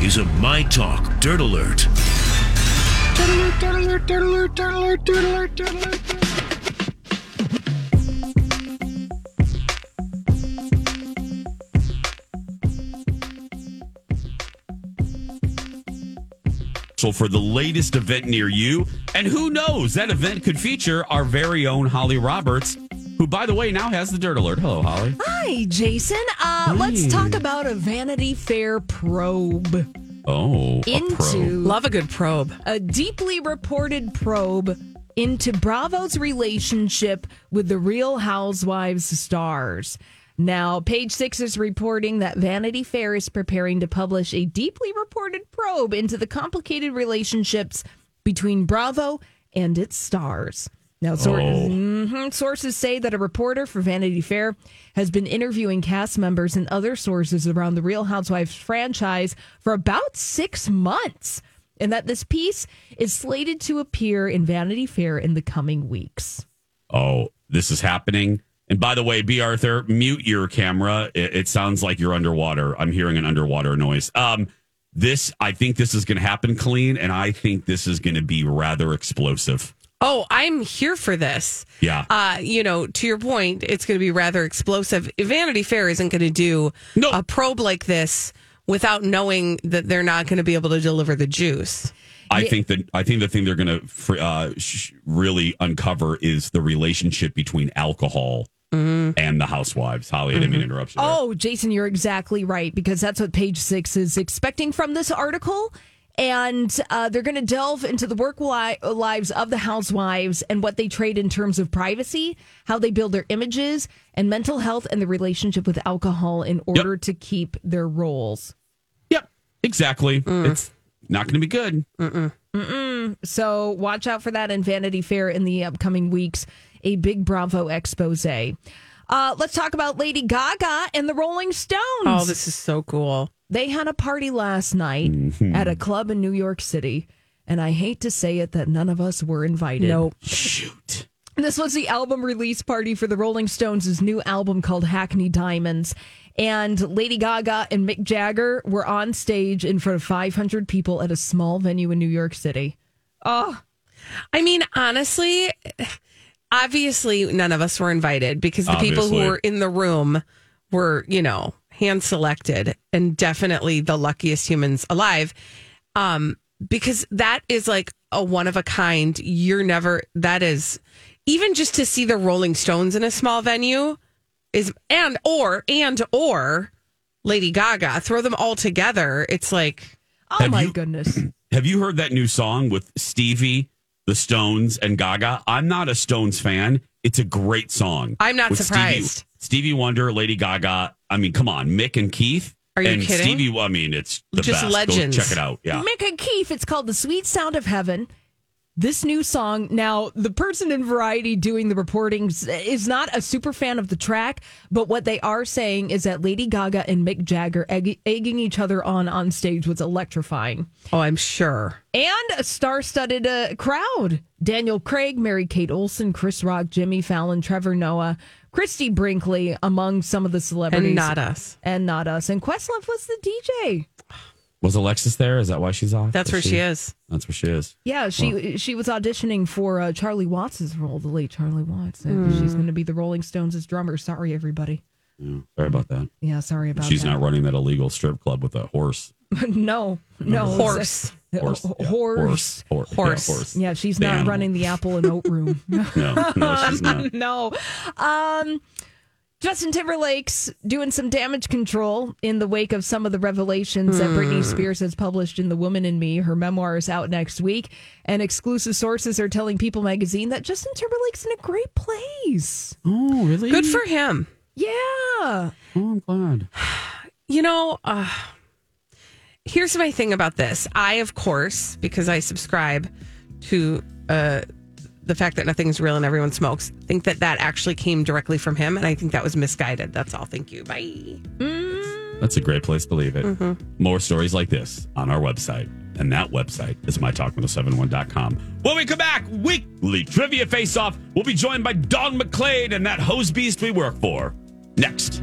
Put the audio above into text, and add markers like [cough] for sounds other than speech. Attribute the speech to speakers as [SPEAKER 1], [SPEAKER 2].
[SPEAKER 1] Is a My Talk Dirt Alert.
[SPEAKER 2] So for the latest event near you, and who knows, that event could feature our very own Holly Roberts, who, by the way, now has the Dirt Alert. Hello, Holly.
[SPEAKER 3] Hi, Jason. Uh, Let's talk about a Vanity Fair probe
[SPEAKER 2] Oh, a
[SPEAKER 3] into.
[SPEAKER 4] Love a good probe.
[SPEAKER 3] a deeply reported probe into Bravo's relationship with the Real Housewives stars. Now, page six is reporting that Vanity Fair is preparing to publish a deeply reported probe into the complicated relationships between Bravo and its stars. Now, sor- Mhm. sources say that a reporter for Vanity Fair has been interviewing cast members and other sources around the Real Housewives franchise for about six months and that this piece is slated to appear in Vanity Fair in the coming weeks.
[SPEAKER 2] Oh, this is happening. And by the way, B. Arthur, mute your camera. It, it sounds like you're underwater. I'm hearing an underwater noise. Um, this, I think this is going to happen clean, and I think this is going to be rather explosive.
[SPEAKER 4] Oh, I'm here for this.
[SPEAKER 2] Yeah.
[SPEAKER 4] Uh, you know, to your point, it's going to be rather explosive. Vanity Fair isn't going to do
[SPEAKER 2] No.
[SPEAKER 4] a probe like this without knowing that they're not going to be able to deliver the juice.
[SPEAKER 2] I think that I think the thing they're going to uh, sh- really uncover is the relationship between alcohol and the housewives. Holly, I didn't mean to interrupt you. there.
[SPEAKER 3] Oh, Jason, you're exactly right because that's what page six is expecting from this article. And uh, they're going to delve into the work li- lives of the housewives and what they trade in terms of privacy, how they build their images, and mental health and the relationship with alcohol in order to keep their roles.
[SPEAKER 2] Yep, exactly. It's not going to be good.
[SPEAKER 3] So watch out for that in Vanity Fair in the upcoming weeks. A big Bravo expose. Uh, let's talk about Lady Gaga and the Rolling Stones.
[SPEAKER 4] Oh, this is so cool.
[SPEAKER 3] They had a party last night mm-hmm. at a club in New York City, and I hate to say it that none of us were invited.
[SPEAKER 4] Nope.
[SPEAKER 2] Shoot.
[SPEAKER 3] This was the album release party for the Rolling Stones' new album called Hackney Diamonds. And Lady Gaga and Mick Jagger were on stage in front of 500 people at a small venue in New York City. Oh,
[SPEAKER 4] I mean, honestly, obviously, none of us were invited because the people who were in the room were, you know, hand selected and definitely the luckiest humans alive. Um, because that is like a one of a kind. You're never, that is, even just to see the Rolling Stones in a small venue is, and, or, and, or Lady Gaga, throw them all together. It's like,
[SPEAKER 3] oh
[SPEAKER 2] Have
[SPEAKER 3] my
[SPEAKER 2] you-
[SPEAKER 3] goodness. [clears throat]
[SPEAKER 2] Have you heard that new song with Stevie, the Stones, and Gaga? I'm not a Stones fan. It's a great song.
[SPEAKER 4] I'm not
[SPEAKER 2] With
[SPEAKER 4] surprised.
[SPEAKER 2] Stevie, Stevie Wonder, Lady Gaga. I mean, come on, Mick and Keith.
[SPEAKER 4] Are you
[SPEAKER 2] and
[SPEAKER 4] kidding?
[SPEAKER 2] Stevie, I mean, it's the
[SPEAKER 4] Just
[SPEAKER 2] best.
[SPEAKER 4] legends.
[SPEAKER 2] Go check it out. Yeah.
[SPEAKER 3] Mick and Keith, it's called The Sweet Sound of Heaven. This new song. Now, the person in Variety doing the reporting is not a super fan of the track, but what they are saying is that Lady Gaga and Mick Jagger egg- egging each other on on stage was electrifying.
[SPEAKER 4] oh, I'm sure.
[SPEAKER 3] And a star studded uh, crowd. Daniel Craig, Mary Kate Olsen, Chris Rock, Jimmy Fallon, Trevor Noah, Christie Brinkley, among some of the celebrities.
[SPEAKER 4] And not us.
[SPEAKER 3] And not us. And Questlove was the DJ.
[SPEAKER 2] Was Alexis there? Is that why she's off?
[SPEAKER 4] That's where she is.
[SPEAKER 2] That's where she is.
[SPEAKER 3] Yeah, she she was auditioning for uh, Charlie Watts' role, the late Charlie Watts. And She's going to be the Rolling Stones' drummer. Sorry, everybody.
[SPEAKER 2] Yeah, sorry about that.
[SPEAKER 3] Yeah, sorry about
[SPEAKER 2] She's
[SPEAKER 3] that.
[SPEAKER 2] She's not running that illegal strip club with a horse [laughs]
[SPEAKER 3] no, no.
[SPEAKER 4] Horse. [laughs]
[SPEAKER 2] Horse.
[SPEAKER 3] H-
[SPEAKER 2] Yeah.
[SPEAKER 3] Horse.
[SPEAKER 2] Horse.
[SPEAKER 4] Horse.
[SPEAKER 2] Yeah, horse.
[SPEAKER 3] Yeah, she's
[SPEAKER 2] The
[SPEAKER 3] not
[SPEAKER 2] animal.
[SPEAKER 3] running the apple and oat room. [laughs]
[SPEAKER 2] No, no, she's not.
[SPEAKER 3] no. Um, Justin Timberlake's doing some damage control in the wake of some of the revelations that Britney Spears has published in The Woman in Me. Her memoir is out next week, and exclusive sources are telling People magazine that Justin Timberlake's in a great place.
[SPEAKER 2] Oh, really?
[SPEAKER 4] Good for him.
[SPEAKER 3] Yeah.
[SPEAKER 2] Oh, I'm glad. [sighs]
[SPEAKER 4] You know, uh, here's my thing about this. I, of course, because I subscribe to uh, the fact that nothing's real and everyone smokes, think that that actually came directly from him. And I think that was misguided. That's all. Thank you. Bye. Mm.
[SPEAKER 2] That's a great place to leave it. Mm-hmm. More stories like this on our website. And that website is mytalk1071.com. When we come back, weekly trivia face off. We'll be joined by Don McClade and that hose beast we work for. Next.